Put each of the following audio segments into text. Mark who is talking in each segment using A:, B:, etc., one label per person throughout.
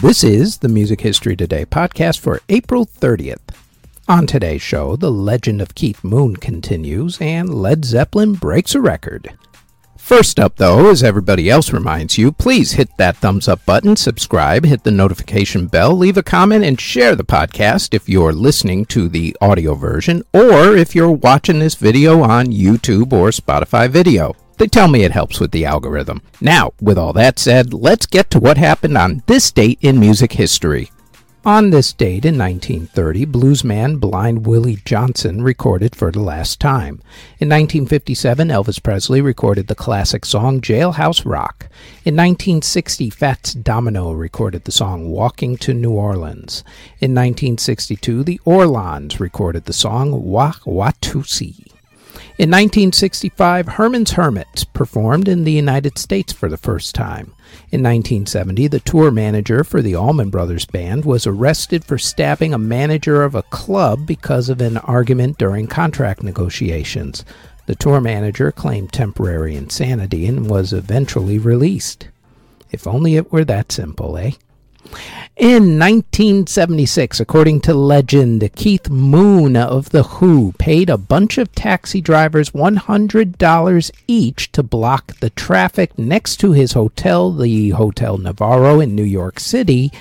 A: This is the Music History Today podcast for April 30th. On today's show, the legend of Keith Moon continues and Led Zeppelin breaks a record. First up, though, as everybody else reminds you, please hit that thumbs up button, subscribe, hit the notification bell, leave a comment, and share the podcast if you're listening to the audio version or if you're watching this video on YouTube or Spotify video. They tell me it helps with the algorithm. Now, with all that said, let's get to what happened on this date in music history. On this date in 1930, bluesman Blind Willie Johnson recorded for the last time. In 1957, Elvis Presley recorded the classic song Jailhouse Rock. In 1960, Fats Domino recorded the song Walking to New Orleans. In 1962, the Orlons recorded the song Wah Watusi. In 1965, Herman's Hermits performed in the United States for the first time. In 1970, the tour manager for the Allman Brothers Band was arrested for stabbing a manager of a club because of an argument during contract negotiations. The tour manager claimed temporary insanity and was eventually released. If only it were that simple, eh? In 1976, according to legend, Keith Moon of The Who paid a bunch of taxi drivers $100 each to block the traffic next to his hotel, the Hotel Navarro in New York City,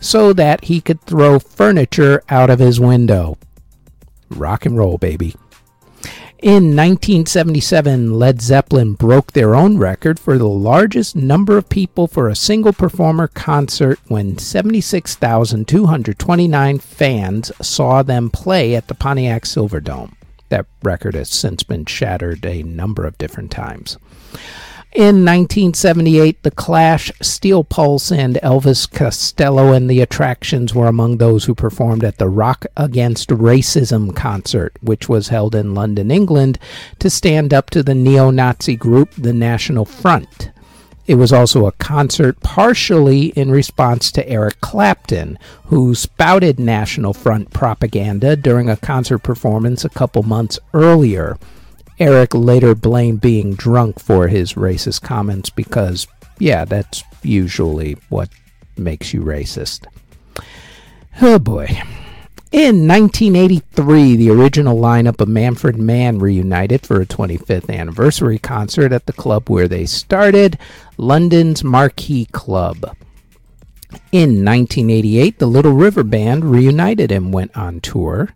A: so that he could throw furniture out of his window. Rock and roll, baby. In 1977, Led Zeppelin broke their own record for the largest number of people for a single performer concert when 76,229 fans saw them play at the Pontiac Silverdome. That record has since been shattered a number of different times. In 1978, The Clash, Steel Pulse, and Elvis Costello and the Attractions were among those who performed at the Rock Against Racism concert, which was held in London, England, to stand up to the neo Nazi group the National Front. It was also a concert partially in response to Eric Clapton, who spouted National Front propaganda during a concert performance a couple months earlier. Eric later blamed being drunk for his racist comments because, yeah, that's usually what makes you racist. Oh boy. In 1983, the original lineup of Manfred Mann reunited for a 25th anniversary concert at the club where they started, London's Marquee Club. In 1988, the Little River Band reunited and went on tour.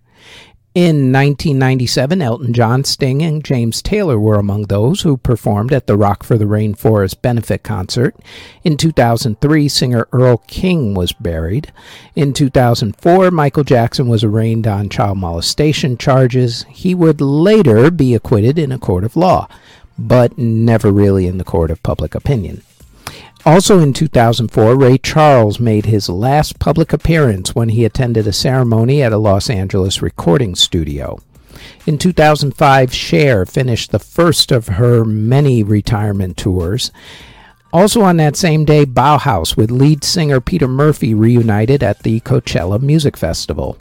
A: In 1997, Elton John, Sting, and James Taylor were among those who performed at the Rock for the Rainforest benefit concert. In 2003, singer Earl King was buried. In 2004, Michael Jackson was arraigned on child molestation charges. He would later be acquitted in a court of law, but never really in the court of public opinion. Also in 2004, Ray Charles made his last public appearance when he attended a ceremony at a Los Angeles recording studio. In 2005, Cher finished the first of her many retirement tours. Also on that same day, Bauhaus with lead singer Peter Murphy reunited at the Coachella Music Festival.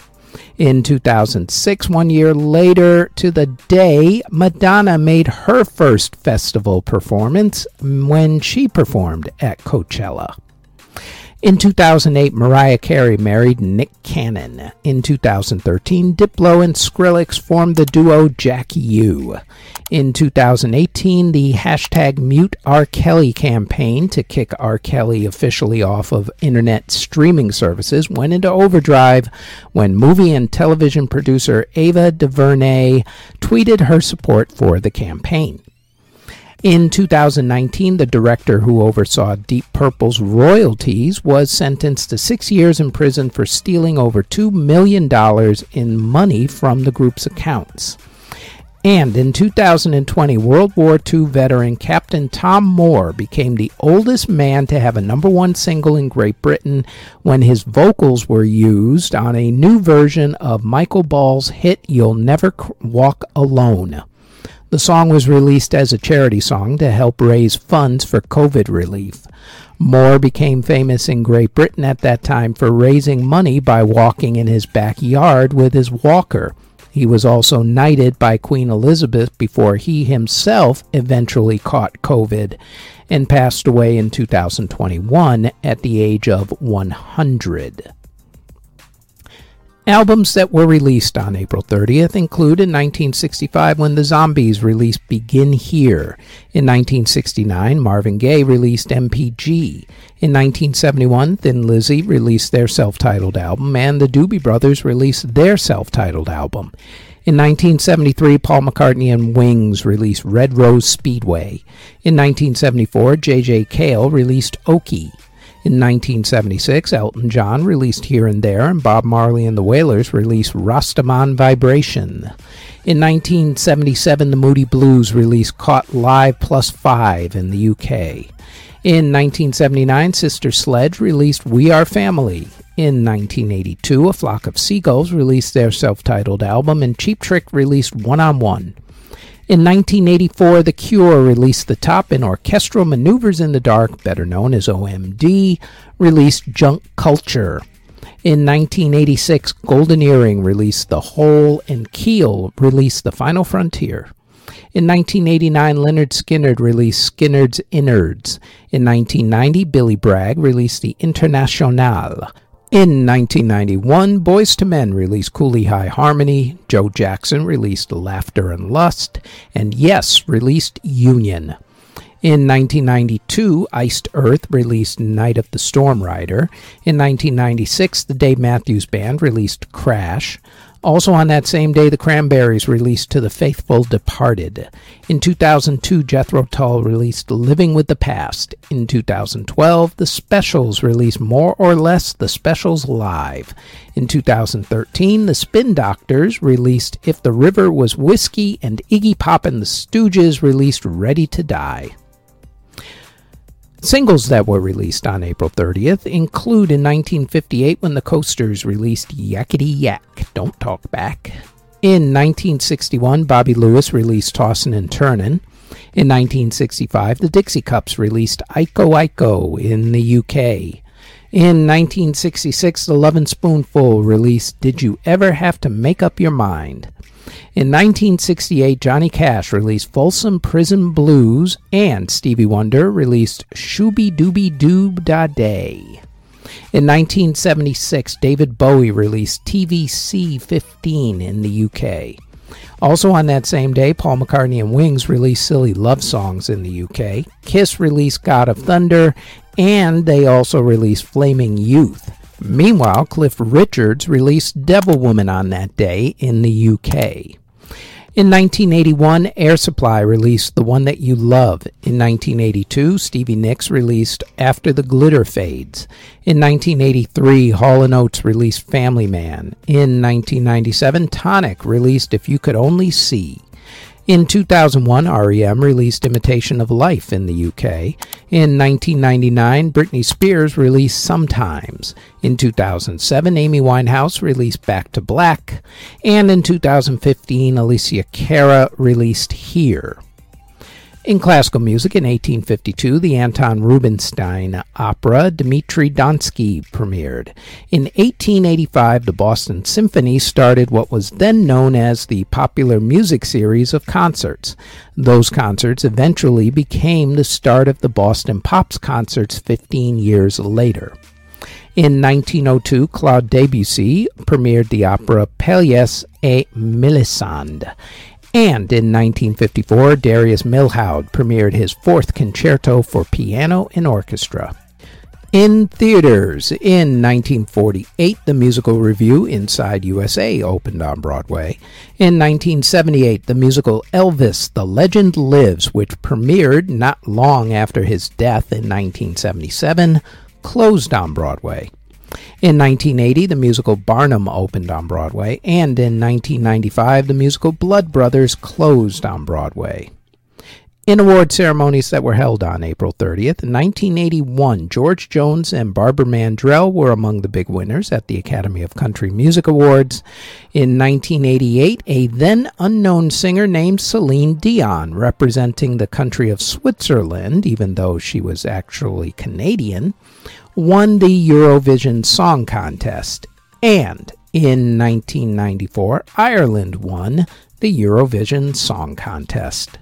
A: In 2006, one year later to the day, Madonna made her first festival performance when she performed at Coachella. In 2008, Mariah Carey married Nick Cannon. In 2013, Diplo and Skrillex formed the duo Jack Ü. In 2018, the hashtag Mute R. Kelly campaign to kick R. Kelly officially off of internet streaming services went into overdrive when movie and television producer Ava DuVernay tweeted her support for the campaign. In 2019, the director who oversaw Deep Purple's royalties was sentenced to six years in prison for stealing over $2 million in money from the group's accounts. And in 2020, World War II veteran Captain Tom Moore became the oldest man to have a number one single in Great Britain when his vocals were used on a new version of Michael Ball's hit You'll Never Walk Alone. The song was released as a charity song to help raise funds for COVID relief. Moore became famous in Great Britain at that time for raising money by walking in his backyard with his walker. He was also knighted by Queen Elizabeth before he himself eventually caught COVID and passed away in 2021 at the age of 100. Albums that were released on April 30th include in 1965 when the Zombies released Begin Here. In 1969, Marvin Gaye released MPG. In 1971, Thin Lizzy released their self titled album, and the Doobie Brothers released their self titled album. In 1973, Paul McCartney and Wings released Red Rose Speedway. In 1974, J.J. Cale released Okie. In 1976, Elton John released Here and There, and Bob Marley and the Wailers released Rastaman Vibration. In 1977, the Moody Blues released Caught Live Plus 5 in the UK. In 1979, Sister Sledge released We Are Family. In 1982, A Flock of Seagulls released their self titled album, and Cheap Trick released One on One. In 1984, The Cure released the top in Orchestral Maneuvers in the Dark, better known as OMD, released Junk Culture. In 1986, Golden Earring released The Hole, and Keel released The Final Frontier. In 1989, Lynyrd Skynyrd released Skynyrd's Innards. In 1990, Billy Bragg released The Internationale. In 1991, Boyz II Men released Cooley High Harmony, Joe Jackson released Laughter and Lust, and Yes released Union. In 1992, Iced Earth released Night of the Storm Rider. In 1996, the Dave Matthews Band released Crash. Also on that same day, the Cranberries released To the Faithful Departed. In 2002, Jethro Tull released Living with the Past. In 2012, The Specials released More or Less The Specials Live. In 2013, The Spin Doctors released If the River Was Whiskey, and Iggy Pop and the Stooges released Ready to Die. Singles that were released on April 30th include in 1958 when the Coasters released Yakety Yak, Don't Talk Back. In 1961, Bobby Lewis released Tossin' and Turnin'. In 1965, the Dixie Cups released Iko Iko in the UK. In 1966, the Lovin' Spoonful released Did You Ever Have to Make Up Your Mind? In 1968, Johnny Cash released Folsom Prison Blues, and Stevie Wonder released Shooby Dooby Doob Da Day. In 1976, David Bowie released TVC 15 in the UK. Also on that same day, Paul McCartney and Wings released Silly Love Songs in the UK. Kiss released God of Thunder, and they also released Flaming Youth. Meanwhile, Cliff Richards released Devil Woman on that day in the UK. In 1981, Air Supply released The One That You Love. In 1982, Stevie Nicks released After the Glitter Fades. In 1983, Hall & Oates released Family Man. In 1997, Tonic released If You Could Only See. In 2001, REM released Imitation of Life in the UK. In 1999, Britney Spears released Sometimes. In 2007, Amy Winehouse released Back to Black. And in 2015, Alessia Cara released Here. In classical music, in 1852, the Anton Rubinstein opera Dmitri Donsky premiered. In 1885, the Boston Symphony started what was then known as the Popular Music Series of concerts. Those concerts eventually became the start of the Boston Pops concerts 15 years later. In 1902, Claude Debussy premiered the opera Pelléas et Mélisande. And in 1954, Darius Milhaud premiered his fourth concerto for piano and orchestra. In theaters, in 1948, the musical revue Inside USA opened on Broadway. In 1978, the musical Elvis, The Legend Lives, which premiered not long after his death in 1977, closed on Broadway. In 1980, the musical Barnum opened on Broadway, and in 1995, the musical Blood Brothers closed on Broadway. In award ceremonies that were held on April 30th, 1981, George Jones and Barbara Mandrell were among the big winners at the Academy of Country Music Awards. In 1988, a then unknown singer named Celine Dion, representing the country of Switzerland, even though she was actually Canadian, won the Eurovision Song Contest. And In 1994, Ireland won the Eurovision Song Contest.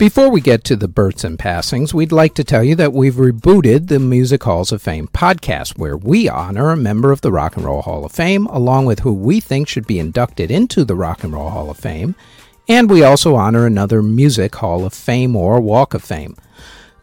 A: Before we get to the births and passings, we'd like to tell you that we've rebooted the Music Halls of Fame podcast, where we honor a member of the Rock and Roll Hall of Fame, along with who we think should be inducted into the Rock and Roll Hall of Fame, and we also honor another Music Hall of Fame or Walk of Fame.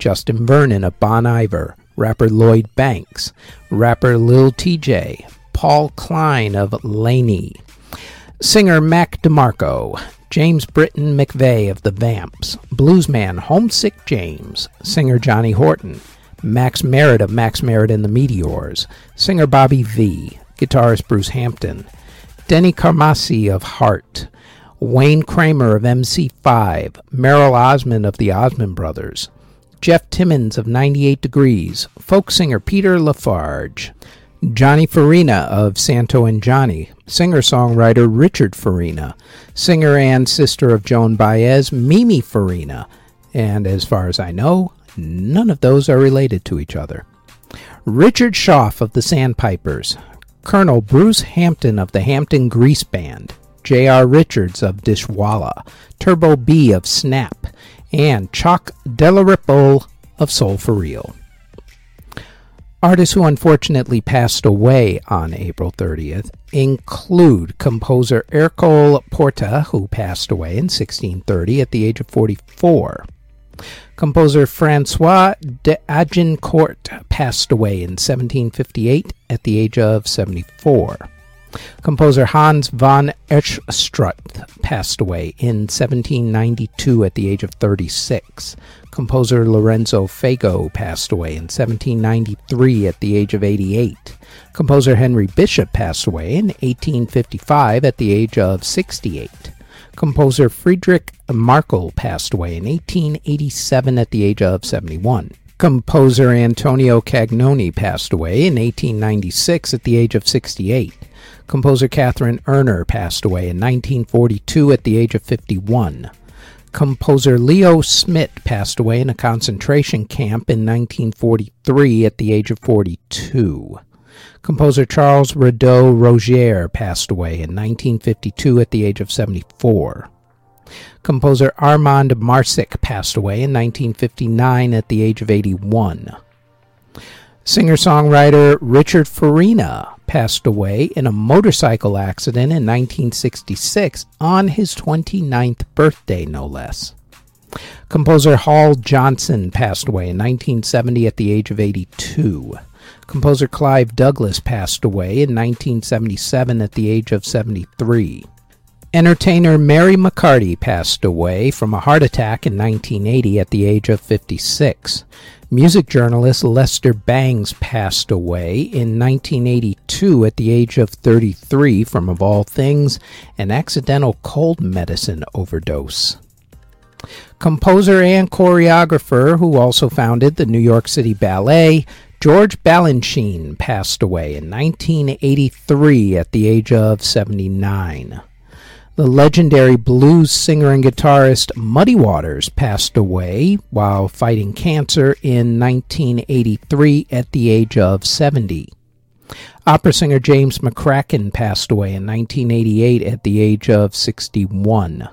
A: Justin Vernon of Bon Iver, rapper Lloyd Banks, rapper Lil Tjay, Paul Klein of LANY, Singer Mac DeMarco, James Britton McVey of the Vamps, bluesman Homesick James, singer Johnny Horton, Max Merritt of Max Merritt and the Meteors, singer Bobby V, guitarist Bruce Hampton, Denny Carmassi of Heart, Wayne Kramer of MC5, Merrill Osmond of the Osmond Brothers, Jeff Timmons of 98 Degrees, folk singer Peter La Farge, Johnny Farina of Santo and Johnny, singer songwriter Richard Farina, singer and sister of Joan Baez, Mimi Farina, and as far as I know, none of those are related to each other. Richard Shoff of the Sandpipers, Colonel Bruce Hampton of the Hampton Grease Band, J.R. Richards of Dishwalla, Turbo B of Snap, and Chuck Dalrymple of Soul for Real. Artists who unfortunately passed away on April 30th include composer Ercole Porta, who passed away in 1630 at the age of 44. Composer Francois d'Agincourt passed away in 1758 at the age of 74. Composer Hans von Eschstruth passed away in 1792 at the age of 36. Composer Lorenzo Fago passed away in 1793 at the age of 88. Composer Henry Bishop passed away in 1855 at the age of 68. Composer Friedrich Markel passed away in 1887 at the age of 71. Composer Antonio Cagnoni passed away in 1896 at the age of 68. Composer Catherine Erner passed away in 1942 at the age of 51. Composer Leo Smit passed away in a concentration camp in 1943 at the age of 42. Composer Charles Rideau Rogier passed away in 1952 at the age of 74. Composer Armand Marsick passed away in 1959 at the age of 81. Singer songwriter Richard Farina passed away in a motorcycle accident in 1966 on his 29th birthday, no less. Composer Hall Johnson passed away in 1970 at the age of 82. Composer Clive Douglas passed away in 1977 at the age of 73. Entertainer Mary McCarty passed away from a heart attack in 1980 at the age of 56. Music journalist Lester Bangs passed away in 1982 at the age of 33 from, of all things, an accidental cold medicine overdose. Composer and choreographer who also founded the New York City Ballet, George Balanchine, passed away in 1983 at the age of 79. The legendary blues singer and guitarist Muddy Waters passed away while fighting cancer in 1983 at the age of 70. Opera singer James McCracken passed away in 1988 at the age of 61.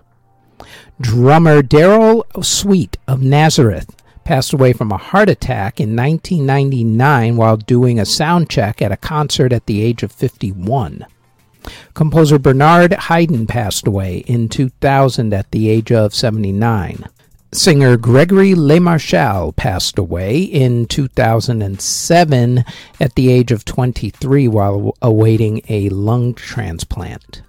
A: Drummer Darrell Sweet of Nazareth passed away from a heart attack in 1999 while doing a sound check at a concert at the age of 51. Composer Bernard Heiden passed away in 2000 at the age of 79. Singer Gregory LeMarchal passed away in 2007 at the age of 23 while awaiting a lung transplant.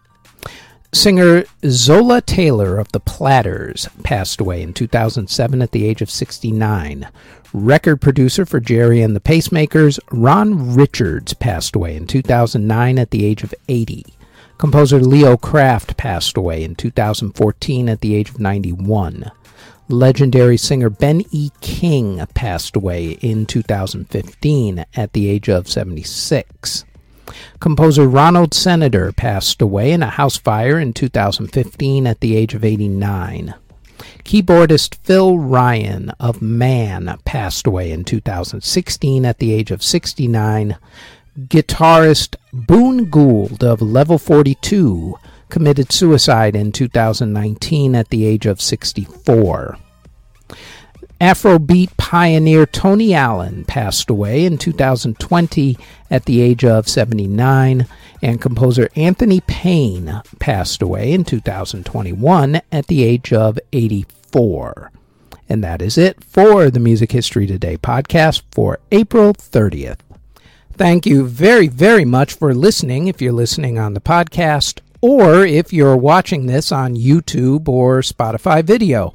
A: Singer Zola Taylor of the Platters passed away in 2007 at the age of 69. Record producer for Gerry and the Pacemakers, Ron Richards, passed away in 2009 at the age of 80. Composer Leo Kraft passed away in 2014 at the age of 91. Legendary singer Ben E. King passed away in 2015 at the age of 76. Composer Ronald Senator passed away in a house fire in 2015 at the age of 89. Keyboardist Phil Ryan of Man passed away in 2016 at the age of 69. Guitarist Boon Gould of Level 42 committed suicide in 2019 at the age of 64. Afrobeat pioneer Tony Allen passed away in 2020 at the age of 79, and composer Anthony Payne passed away in 2021 at the age of 84. And that is it for the Music History Today podcast for April 30th. Thank you very, very much for listening if you're listening on the podcast or if you're watching this on YouTube or Spotify video.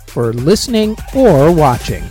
A: for listening or watching.